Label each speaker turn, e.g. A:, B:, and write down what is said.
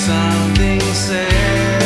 A: something sad.